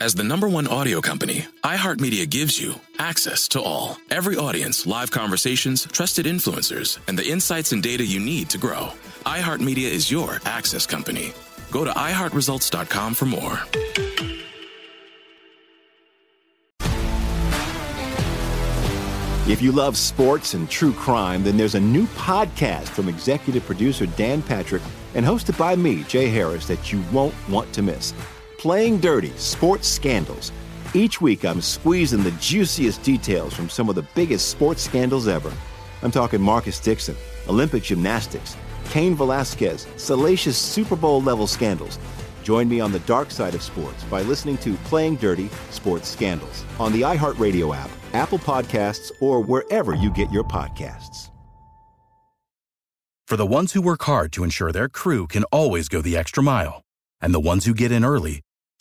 As the number one audio company, iHeartMedia gives you access to all. Every audience, live conversations, trusted influencers, and the insights and data you need to grow. iHeartMedia is your access company. Go to iHeartResults.com for more. If you love sports and true crime, then there's a new podcast from executive producer Dan Patrick and hosted by me, Jay Harris, that you won't want to miss. Playing Dirty Sports Scandals. Each week, I'm squeezing the juiciest details from some of the biggest sports scandals ever. I'm talking Marcus Dixon, Olympic gymnastics, Cain Velasquez, salacious Super Bowl level scandals. Join me on the dark side of sports by listening to Playing Dirty Sports Scandals on the iHeartRadio app, Apple Podcasts, or wherever you get your podcasts. For the ones who work hard to ensure their crew can always go the extra mile, and the ones who get in early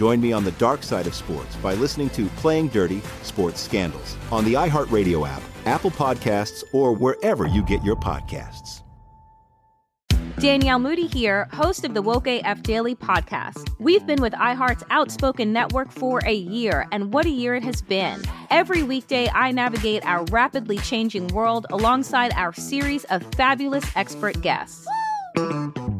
Join me on the dark side of sports by listening to Playing Dirty Sports Scandals on the iHeartRadio app, Apple Podcasts, or wherever you get your podcasts. Danielle Moody here, host of the Woke AF Daily podcast. We've been with iHeart's Outspoken Network for a year, and what a year it has been. Every weekday, I navigate our rapidly changing world alongside our series of fabulous expert guests.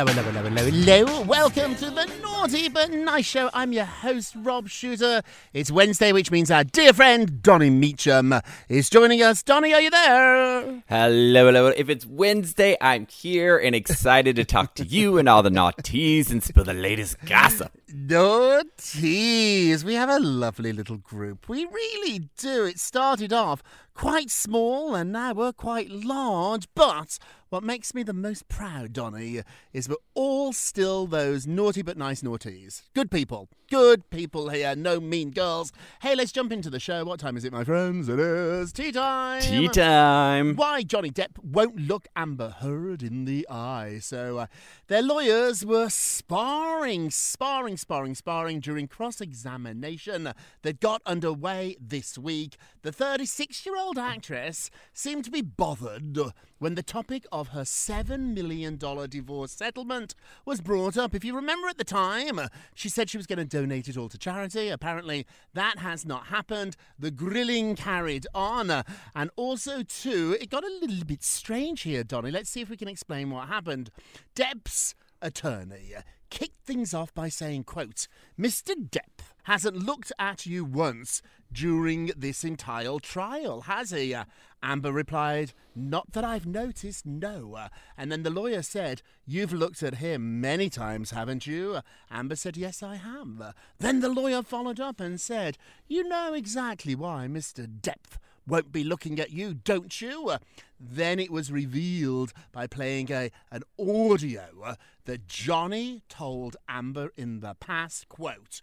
Hello, hello, hello, hello, hello. Welcome to the Naughty But Nice Show. I'm your host, Rob Shooter. It's Wednesday, which means our dear friend, Donny Meacham, is joining us. Donny, are you there? Hello, hello. If it's Wednesday, I'm here and excited to talk to you and all the naughties and spill the latest gossip. Naughties. We have a lovely little group. We really do. It started off quite small and now we're quite large, but what makes me the most proud, Donny, is we're all still those naughty but nice naughties. Good people. Good people here. No mean girls. Hey, let's jump into the show. What time is it, my friends? It is tea time. Tea time. Why Johnny Depp won't look Amber Heard in the eye. So uh, their lawyers were sparring, sparring, sparring, sparring during cross examination that got underway this week. The 36 year old actress seemed to be bothered when the topic of her $7 million divorce settlement was brought up. If you remember at the time, she said she was going to donate it all to charity. Apparently, that has not happened. The grilling carried on. And also, too, it got a little bit strange here, Donny. Let's see if we can explain what happened. Depp's attorney kicked things off by saying, quote, Mr. Depp hasn't looked at you once during this entire trial, has he? Uh, Amber replied, Not that I've noticed, no. Uh, and then the lawyer said, You've looked at him many times, haven't you? Uh, Amber said, Yes, I have. Then the lawyer followed up and said, You know exactly why Mr. Depp won't be looking at you, don't you? Then it was revealed by playing a an audio that Johnny told Amber in the past, quote,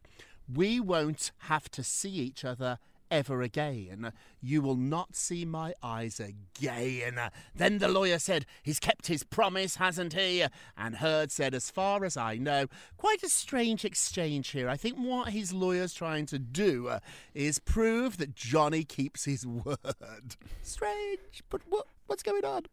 we won't have to see each other ever again. You will not see my eyes again. Then the lawyer said, He's kept his promise, hasn't he? And Heard said, As far as I know, quite a strange exchange here. I think what his lawyer's trying to do uh, is prove that Johnny keeps his word. Strange, but what, what's going on?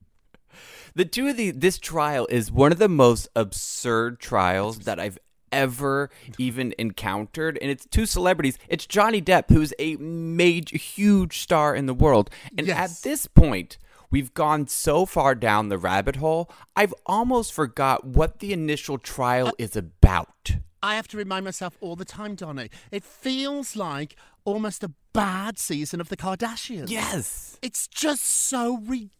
The two of the this trial is one of the most absurd trials that I've ever even encountered and it's two celebrities it's johnny depp who's a major huge star in the world and Yes. at this point we've gone so far down the rabbit hole i've almost forgot what the initial trial uh, is about I have to remind myself all the time, Donny. It feels like almost a bad season of the Kardashians. yes It's just so ridiculous.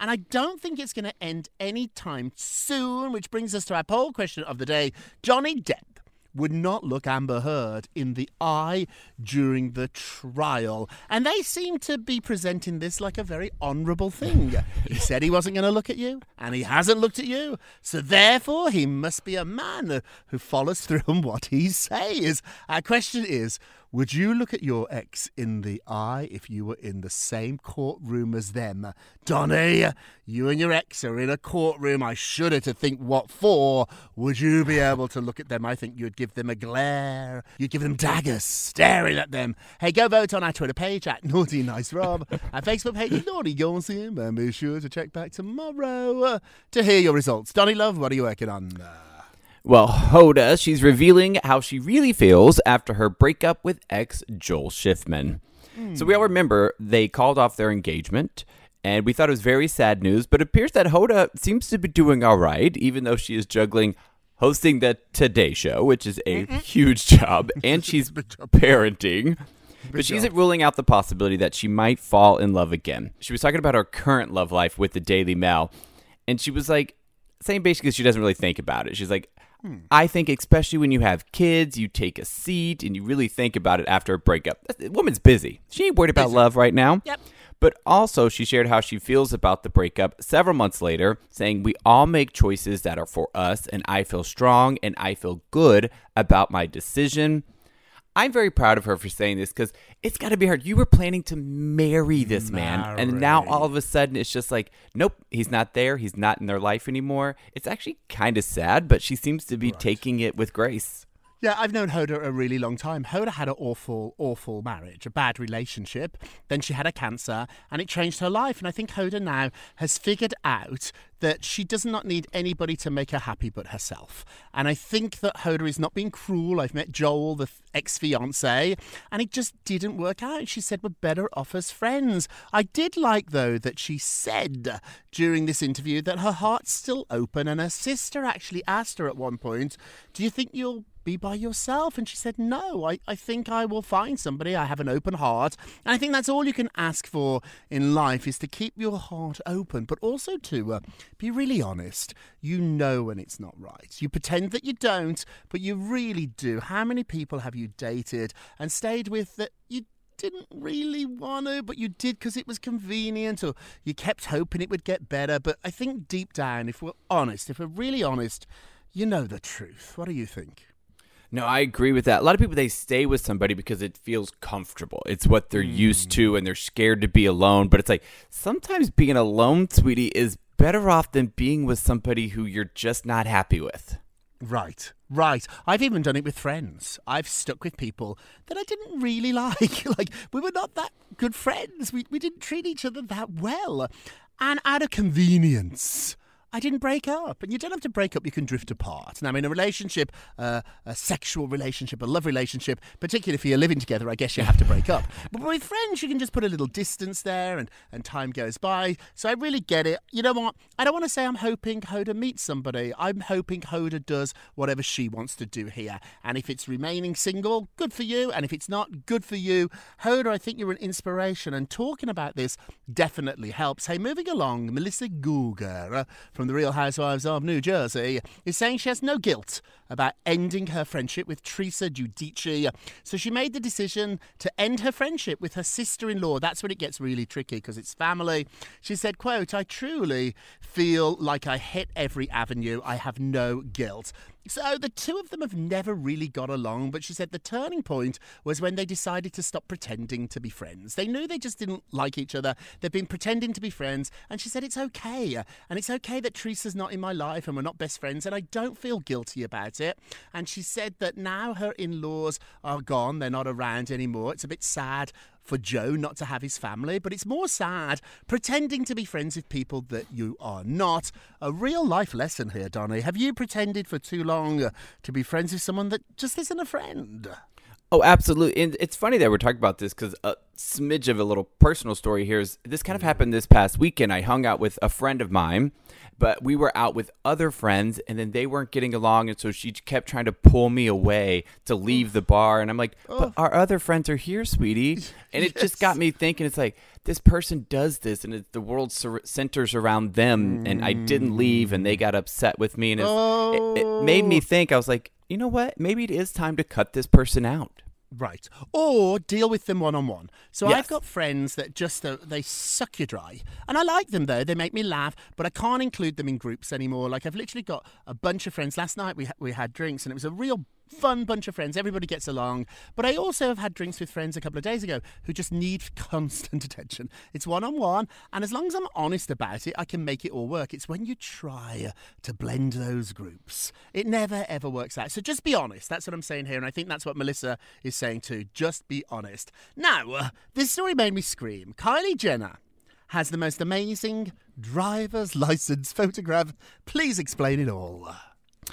And I don't think it's going to end anytime soon, which brings us to our poll question of the day. Johnny Depp would not look Amber Heard in the eye during the trial. And they seem to be presenting this like a very honourable thing. He said he wasn't going to look at you, and he hasn't looked at you. So therefore, he must be a man who follows through on what he says. Our question is would you look at your ex in the eye if you were in the same courtroom as them? Donny, you and your ex are in a courtroom. I shudder to think what for. Would you be able to look at them? I think you'd give them a glare. You'd give them daggers staring at them. Hey, go vote on our Twitter page at Naughty Nice Rob, our Facebook page Naughty Gossip, and be sure to check back tomorrow to hear your results. Donny Love, what are you working on? Well, Hoda, she's revealing how she really feels after her breakup with ex Joel Schiffman. So we all remember they called off their engagement, and we thought it was very sad news, but it appears that Hoda seems to be doing all right, even though she is juggling hosting the Today Show, which is a huge job, and she's parenting. But she isn't ruling out the possibility that she might fall in love again. She was talking about her current love life with the Daily Mail, and she was like, saying basically she doesn't really think about it. She's like, Hmm. I think especially when you have kids, you take a seat and you really think about it after a breakup. The woman's busy. She ain't worried about love right now. Yep. But also, she shared how she feels about the breakup several months later, saying, We all make choices that are for us, and I feel strong and I feel good about my decision. I'm very proud of her for saying this because it's got to be hard. You were planning to marry this man, and now all of a sudden it's just like, nope, he's not there. He's not in their life anymore. It's actually kind of sad, but she seems to be taking it with grace. Yeah, I've known Hoda a really long time. Hoda had an awful, awful marriage, a bad relationship. Then she had a cancer, and it changed her life. And I think Hoda now has figured out that she does not need anybody to make her happy but herself. And I think that Hoda is not being cruel. I've met Joel, the ex fiance, and it just didn't work out. She said we're better off as friends. I did like, though, that she said during this interview that her heart's still open, and her sister actually asked her at one point, Do you think you'll be by yourself? And she said, No, I, I think I will find somebody. I have an open heart. And I think that's all you can ask for in life is to keep your heart open, but also to uh, be really honest. You know when it's not right. You pretend that you don't, but you really do. How many people have you dated and stayed with that you didn't really want to, but you did because it was convenient, or you kept hoping it would get better. But I think deep down, if we're honest, if we're really honest, you know the truth. What do you think? No, I agree with that. A lot of people they stay with somebody because it feels comfortable. It's what they're used mm. to and they're scared to be alone, but it's like sometimes being alone, sweetie, is better off than being with somebody who you're just not happy with. Right, right. I've even done it with friends. I've stuck with people that I didn't really like. like, we were not that good friends. We, we didn't treat each other that well. And out of convenience, I didn't break up. And you don't have to break up, you can drift apart. Now, in a relationship, uh, a sexual relationship, a love relationship, particularly if you're living together, I guess you have to break up. But with friends, you can just put a little distance there and, and time goes by. So I really get it. You know what? I don't want to say I'm hoping Hoda meets somebody. I'm hoping Hoda does whatever she wants to do here. And if it's remaining single, good for you. And if it's not, good for you. Hoda, I think you're an inspiration. And talking about this definitely helps. Hey, moving along, Melissa Gorga. Uh, from the Real Housewives of New Jersey is saying she has no guilt about ending her friendship with Teresa Giudice. So she made the decision to end her friendship with her sister-in-law. That's when it gets really tricky because it's family. She said, quote, I truly feel like I hit every avenue. I have no guilt. So the two of them have never really got along, but she said the turning point was when they decided to stop pretending to be friends. They knew they just didn't like each other. They've been pretending to be friends, and she said it's okay. And it's okay that Teresa's not in my life and we're not best friends, and I don't feel guilty about it. And she said that now her in laws are gone, they're not around anymore. It's a bit sad for Joe not to have his family, but it's more sad pretending to be friends with people that you are not. A real life lesson here, Donny. Have you pretended for too long uh, to be friends with someone that just isn't a friend? Oh, absolutely. And it's funny that we're talking about this because a smidge of a little personal story here is this kind of mm-hmm. happened this past weekend. I hung out with a friend of mine, but we were out with other friends and then they weren't getting along. And so she kept trying to pull me away to leave the bar. And I'm like, but oh. our other friends are here, sweetie. And it just got me thinking it's like, this person does this and it, the world sur- centers around them. And I didn't leave and they mm. got upset with me. And it's, it, it made me oh. think, I was like, you know what? Maybe it is time to cut this person out. Right. Or deal with them one on one. So Yes. I've got friends that just, uh, they suck you dry. And I like them though. They make me laugh, but I can't include them in groups anymore. Like I've literally got a bunch of friends. Last night we, ha- we had drinks and it was a real fun bunch of friends. Everybody gets along. But I also have had drinks with friends a couple of days ago who just need constant attention. It's one on one. And as long as I'm honest about it, I can make it all work. It's when you try to blend those groups, it never ever works out. So just be honest. That's what I'm saying here. And I think that's what Melissa is saying too. Just be honest. Now, uh, this story made me scream. Kylie Jenner has the most amazing driver's license photograph. Please explain it all.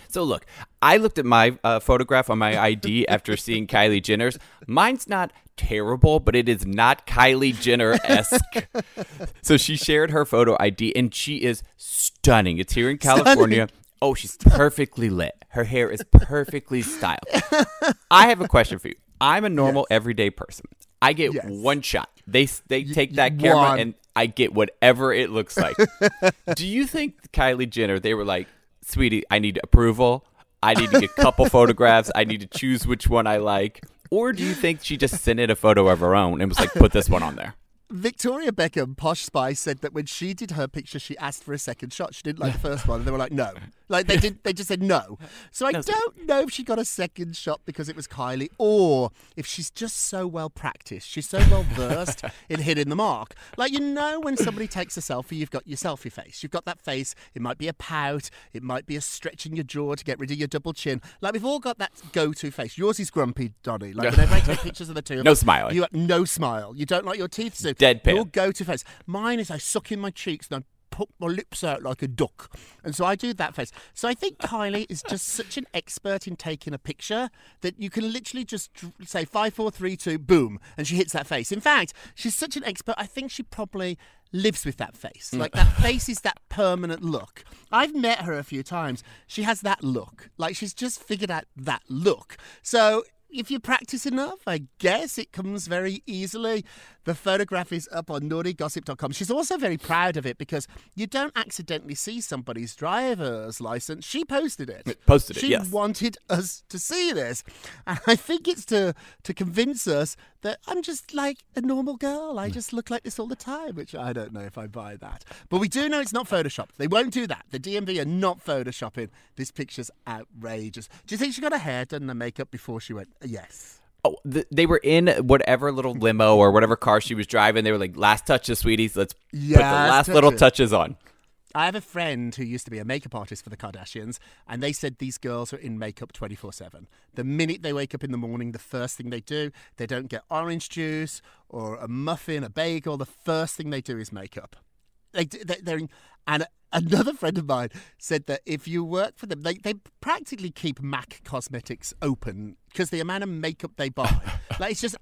So look, I looked at my uh, photograph on my ID after seeing Kylie Jenner's. Mine's not terrible, but it is not Kylie Jenner esque. so she shared her photo ID, and she is stunning. It's here in California. Oh, she's perfectly lit. Her hair is perfectly styled. I have a question for you. I'm a normal, everyday person. I get Yes. one shot. They they take that camera one. and I get whatever it looks like. Do you think Kylie Jenner? They were like, "Sweetie, I need approval. I need to get a couple photographs. I need to choose which one I like." Or do you think she just sent in a photo of her own and was like, "Put this one on there"? Victoria Beckham, Posh Spice, said that when she did her picture, she asked for a second shot. She didn't like the first one. And they were like, no, Like they did, they just said no. So I No, don't know if she got a second shot because it was Kylie, or if she's just so well practiced, she's so well versed in hitting the mark. Like you know, when somebody takes a selfie, you've got your selfie face. You've got that face. It might be a pout. It might be a stretching your jaw to get rid of your double chin. Like we've all got that go-to face. Yours is grumpy, Donny. Like whenever I take pictures of the two, of No us, smiling. You have no smile. You don't like your teeth, so Deadpan. Your go-to face. Mine is I suck in my cheeks and I put my lips out like a duck. And so I do that face. So I think Kylie is just such an expert in taking a picture that you can literally just say five, four, three, two, boom, and she hits that face. In fact, she's such an expert. I think she probably lives with that face. Mm. Like that face is that permanent look. I've met her a few times. She has that look. Like she's just figured out that look. So if you practice enough, I guess it comes very easily. The photograph is up on naughtygossip.com. She's also very proud of it because you don't accidentally see somebody's driver's license. She posted it. Posted it, She yes. wanted us to see this. And I think it's to to convince us that I'm just like a normal girl. I hmm. just look like this all the time, which I don't know if I buy that. But we do know it's not photoshopped. They won't do that. The DMV are not photoshopping. This picture's outrageous. Do you think she got her hair done and her makeup before she went? Yes. Oh, th- they were in whatever little limo or whatever car she was driving. They were like, "Last touches, sweeties. Let's put the last little touches." touches on." I have a friend who used to be a makeup artist for the Kardashians, and they said these girls are in makeup 24 7. The minute they wake up in the morning, the first thing they do, they don't get orange juice or a muffin, a bagel. The first thing they do is makeup. They, they, they're in, and another friend of mine said that if you work for them, they, they practically keep MAC Cosmetics open because the amount of makeup they buy, like it's just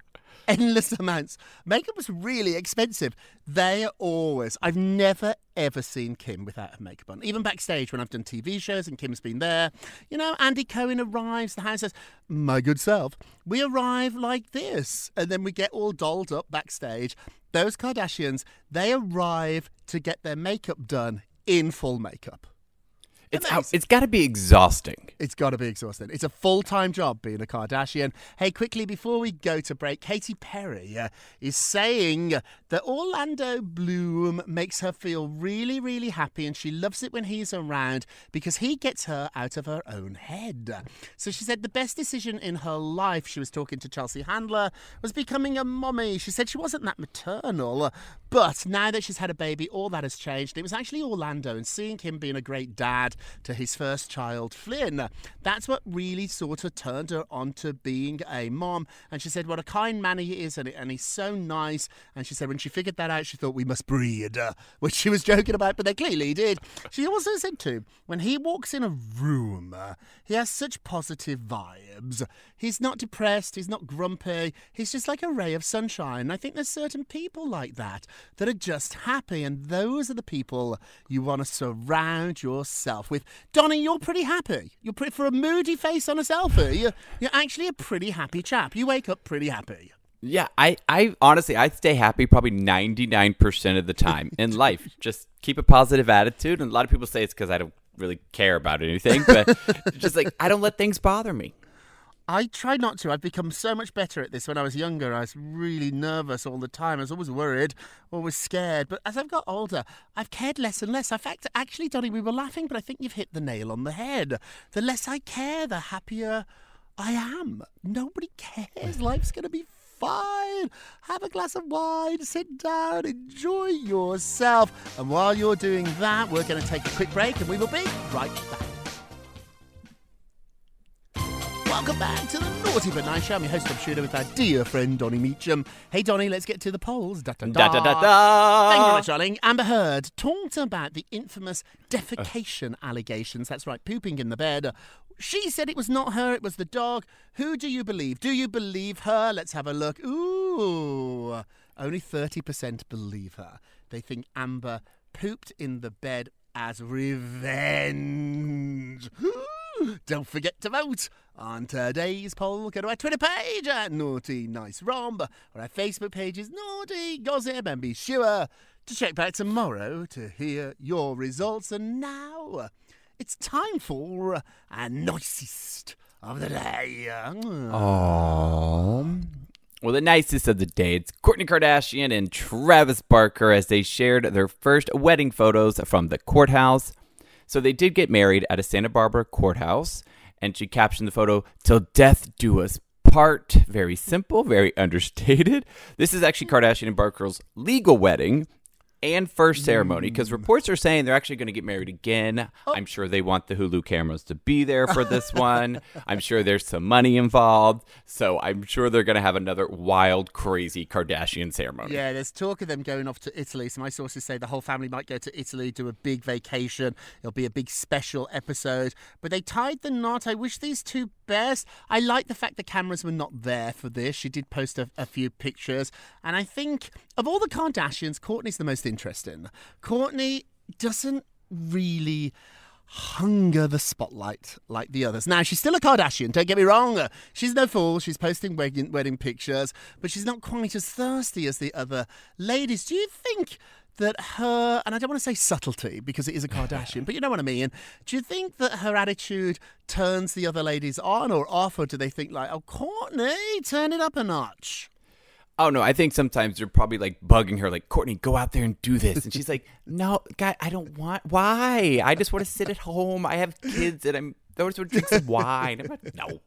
endless amounts. Makeup was really expensive. They are always, I've never ever seen Kim without her makeup on. Even backstage when I've done TV shows and Kim's been there. You know, Andy Cohen arrives, the house says, My good self. We arrive like this. And then we get all dolled up backstage. Those Kardashians, they arrive to get their makeup done in full makeup. It's out, it's got to be exhausting. It's got to be exhausting. It's a full time job being a Kardashian. Hey, quickly before we go to break, Katy Perry uh, is saying that Orlando Bloom makes her feel really, really happy and she loves it when he's around because he gets her out of her own head. So she said the best decision in her life, she was talking to Chelsea Handler, was becoming a mommy. She said she wasn't that maternal, but now that she's had a baby, all that has changed. It was actually Orlando and seeing him being a great dad to his first child, Flynn. That's what really sort of turned her on to being a mom. And she said what a kind man he is and, and he's so nice. And she said when she figured that out, she thought we must breed, uh, which she was joking about, but they clearly did. She also said too, when he walks in a room, he has such positive vibes. He's not depressed, he's not grumpy, he's just like a ray of sunshine. I think there's certain people like that that are just happy, and those are the people you want to surround yourself with. Donny, you're pretty happy. You're pretty, for a moody face on a selfie, you're, you're actually a pretty happy chap. You wake up pretty happy. Yeah, I, I honestly, I stay happy probably 99% of the time in life. Just keep a positive attitude. And a lot of people say it's because I don't really care about anything, but just like, I don't let things bother me. I try not to. I've become so much better at this. When I was younger, I was really nervous all the time. I was always worried, always scared. But as I've got older, I've cared less and less. In fact, actually, Donny, we were laughing, but I think you've hit the nail on the head. The less I care, the happier I am. Nobody cares. Life's going to be fine. Have a glass of wine, sit down, enjoy yourself. And while you're doing that, we're going to take a quick break and we will be right back. Welcome back to the Naughty But Nice Show. I'm your host, Rob Shooter, with our dear friend Donny Meacham. Hey, Donny, let's get to the polls. Da da Da da da da. Thank you very much, darling. Amber Heard talked about the infamous defecation allegations. That's right, pooping in the bed. She said it was not her, it was the dog. Who do you believe? Do you believe her? Let's have a look. Ooh, only 30% believe her. They think Amber pooped in the bed as revenge. Don't forget to vote on today's poll. Go to our Twitter page at Naughty Nice Rob or our Facebook page is Naughty Gossip and be sure to check back tomorrow to hear your results. And now it's time for our nicest of the day. Aww. Well, the nicest of the day, it's Kourtney Kardashian and Travis Barker as they shared their first wedding photos from the courthouse. So they did get married at a Santa Barbara courthouse, and she captioned the photo, Till death do us part. Very simple, very understated. This is actually Kardashian and Barker's legal wedding and first ceremony because mm. reports are saying they're actually going to get married again. Oh. I'm sure they want the Hulu cameras to be there for this one. I'm sure there's some money involved. So I'm sure they're going to have another wild, crazy Kardashian ceremony. Yeah, there's talk of them going off to Italy. So my sources say the whole family might go to Italy, do a big vacation. It'll be a big special episode. But they tied the knot. I wish these two best. I like the fact the cameras were not there for this. She did post a, a few pictures. And I think of all the Kardashians, Kourtney's the most interesting. Kourtney doesn't really hunger the spotlight like the others. Now, she's still a Kardashian, don't get me wrong. She's no fool. She's posting wedding, wedding pictures, but she's not quite as thirsty as the other ladies. Do you think that her, and I don't want to say subtlety because it is a Kardashian, but you know what I mean. Do you think that her attitude turns the other ladies on or off, or do they think, like, oh, Kourtney, turn it up a notch? Oh no, I think sometimes they're probably like bugging her, like Kourtney, go out there and do this, and she's like, "No, guy, I don't want. Why? I just want to sit at home. I have kids, and I'm. I just want to drink some wine. I'm like, no,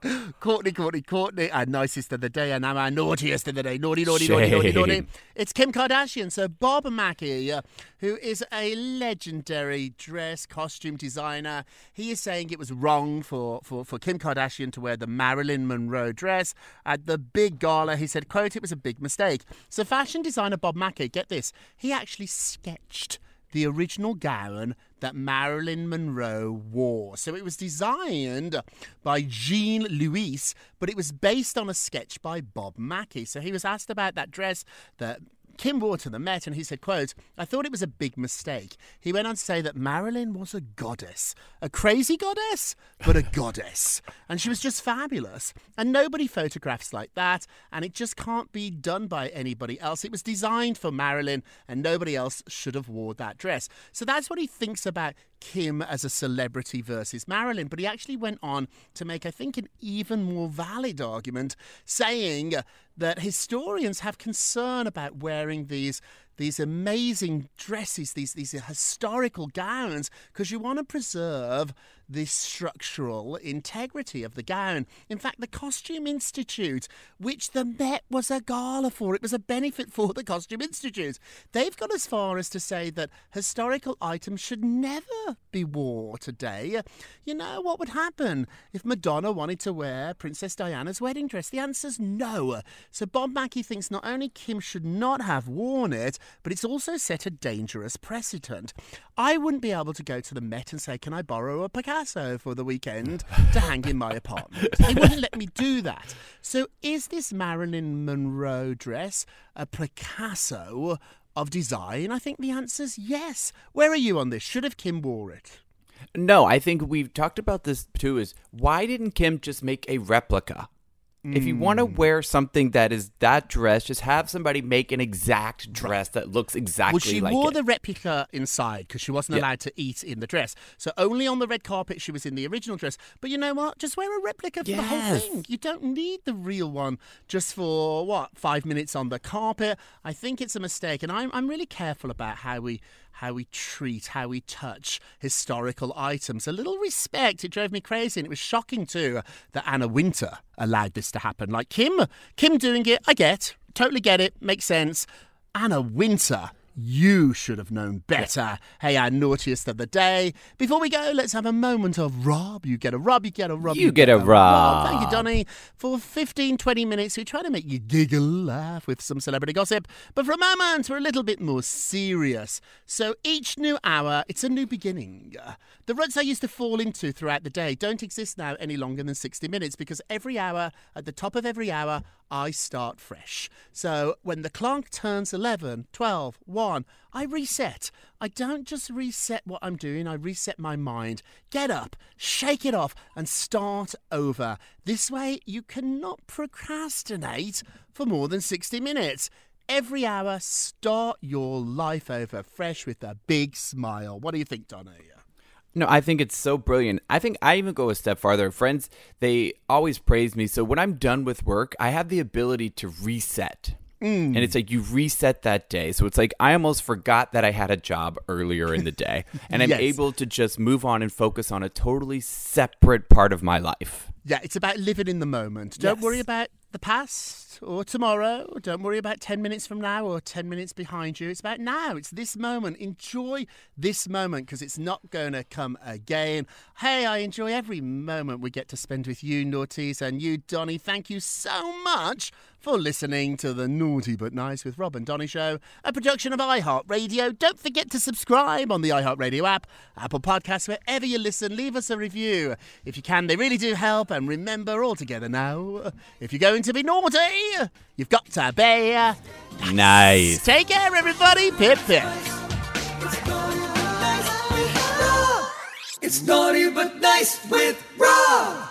Kourtney, Kourtney, Kourtney, our nicest of the day, and our naughtiest of the day. Naughty, naughty, naughty, naughty, naughty. It's Kim Kardashian. So Bob Mackie, uh, who is a legendary dress costume designer, he is saying it was wrong for, for, for Kim Kardashian to wear the Marilyn Monroe dress at the big gala. He said, quote, it was a big mistake. So fashion designer Bob Mackie, get this, he actually sketched the original gown that Marilyn Monroe wore. So it was designed by Jean Louis, but it was based on a sketch by Bob Mackie. So he was asked about that dress that Kim wore to the Met, and he said, quote, I thought it was a big mistake. He went on to say that Marilyn was a goddess. A crazy goddess, but a goddess. And she was just fabulous. And nobody photographs like that, and it just can't be done by anybody else. It was designed for Marilyn, and nobody else should have wore that dress. So that's what he thinks about Kim as a celebrity versus Marilyn. But he actually went on to make, I think, an even more valid argument, saying that historians have concern about wearing these these amazing dresses, these these historical gowns, because you want to preserve the structural integrity of the gown. In fact, the Costume Institute, which the Met was a gala for, it was a benefit for the Costume Institute. They've gone as far as to say that historical items should never be worn today. You know what would happen if Madonna wanted to wear Princess Diana's wedding dress? The answer's no. So Bob Mackie thinks not only Kim should not have worn it, but it's also set a dangerous precedent. I wouldn't be able to go to the Met and say, Can I borrow a Picasso for the weekend to hang in my apartment? They wouldn't let me do that. So, is this Marilyn Monroe dress a Picasso of design? I think the answer's yes. Where are you on this? Should have Kim wore it? no. I think we've talked about this too. Is why didn't Kim just make a replica? If you want to hmm. wear something that is that dress, just have somebody make an exact dress that looks exactly Well, she like wore it. the replica inside because she wasn't Yeah. allowed to eat in the dress. So only on the red carpet she was in the original dress. But you know what? Just wear a replica for the whole thing. You don't need the real one just for what five minutes on the carpet. I think it's a mistake, and I'm I'm really careful about how we how we treat, how we touch historical items. A little respect. It drove me crazy, and it was shocking too that Anna Wintour allowed this to happen. Like Kim, Kim doing it, I get, totally get it, makes sense. Anna Wintour. You should have known better. Hey, our naughtiest of the day. Before we go, let's have a moment of Rob. You get a Rob, you get a Rob. You get a Rob. Thank you, Donny. For 15, 20 minutes, we try to make you giggle, laugh with some celebrity gossip. But for a moment, we're a little bit more serious. So each new hour, it's a new beginning. The ruts I used to fall into throughout the day don't exist now any longer than 60 minutes because every hour, at the top of every hour, I start fresh. So when the clock turns 11, 12, 1, I reset. I don't just reset what I'm doing, I reset my mind. Get up, shake it off, and start over. This way, you cannot procrastinate for more than 60 minutes. Every hour, start your life over fresh with a big smile. What do you think, Donna? No, I think it's so brilliant. I think I even go a step farther. Friends, they always praise me. So when I'm done with work, I have the ability to reset. Mm. And it's like you reset that day. So it's like I almost forgot that I had a job earlier in the day. And I'm Yes. able to just move on and focus on a totally separate part of my life. Yeah, it's about living in the moment. Don't Yes. worry about the past or tomorrow. Don't worry about 10 minutes from now or 10 minutes behind you. It's about now. It's this moment. Enjoy this moment because it's not going to come again. Hey, I enjoy every moment we get to spend with you, Naughties, and you, Donny. Thank you so much for listening to the Naughty But Nice with Rob and Donny show, a production of iHeartRadio. Don't forget to subscribe on the iHeartRadio app, Apple Podcasts, wherever you listen. Leave us a review. If you can, they really do help. And remember, all together now, if you're going to be naughty, you've got to be. Nice. Take care, everybody. Pip pip. It's naughty but nice with Rob.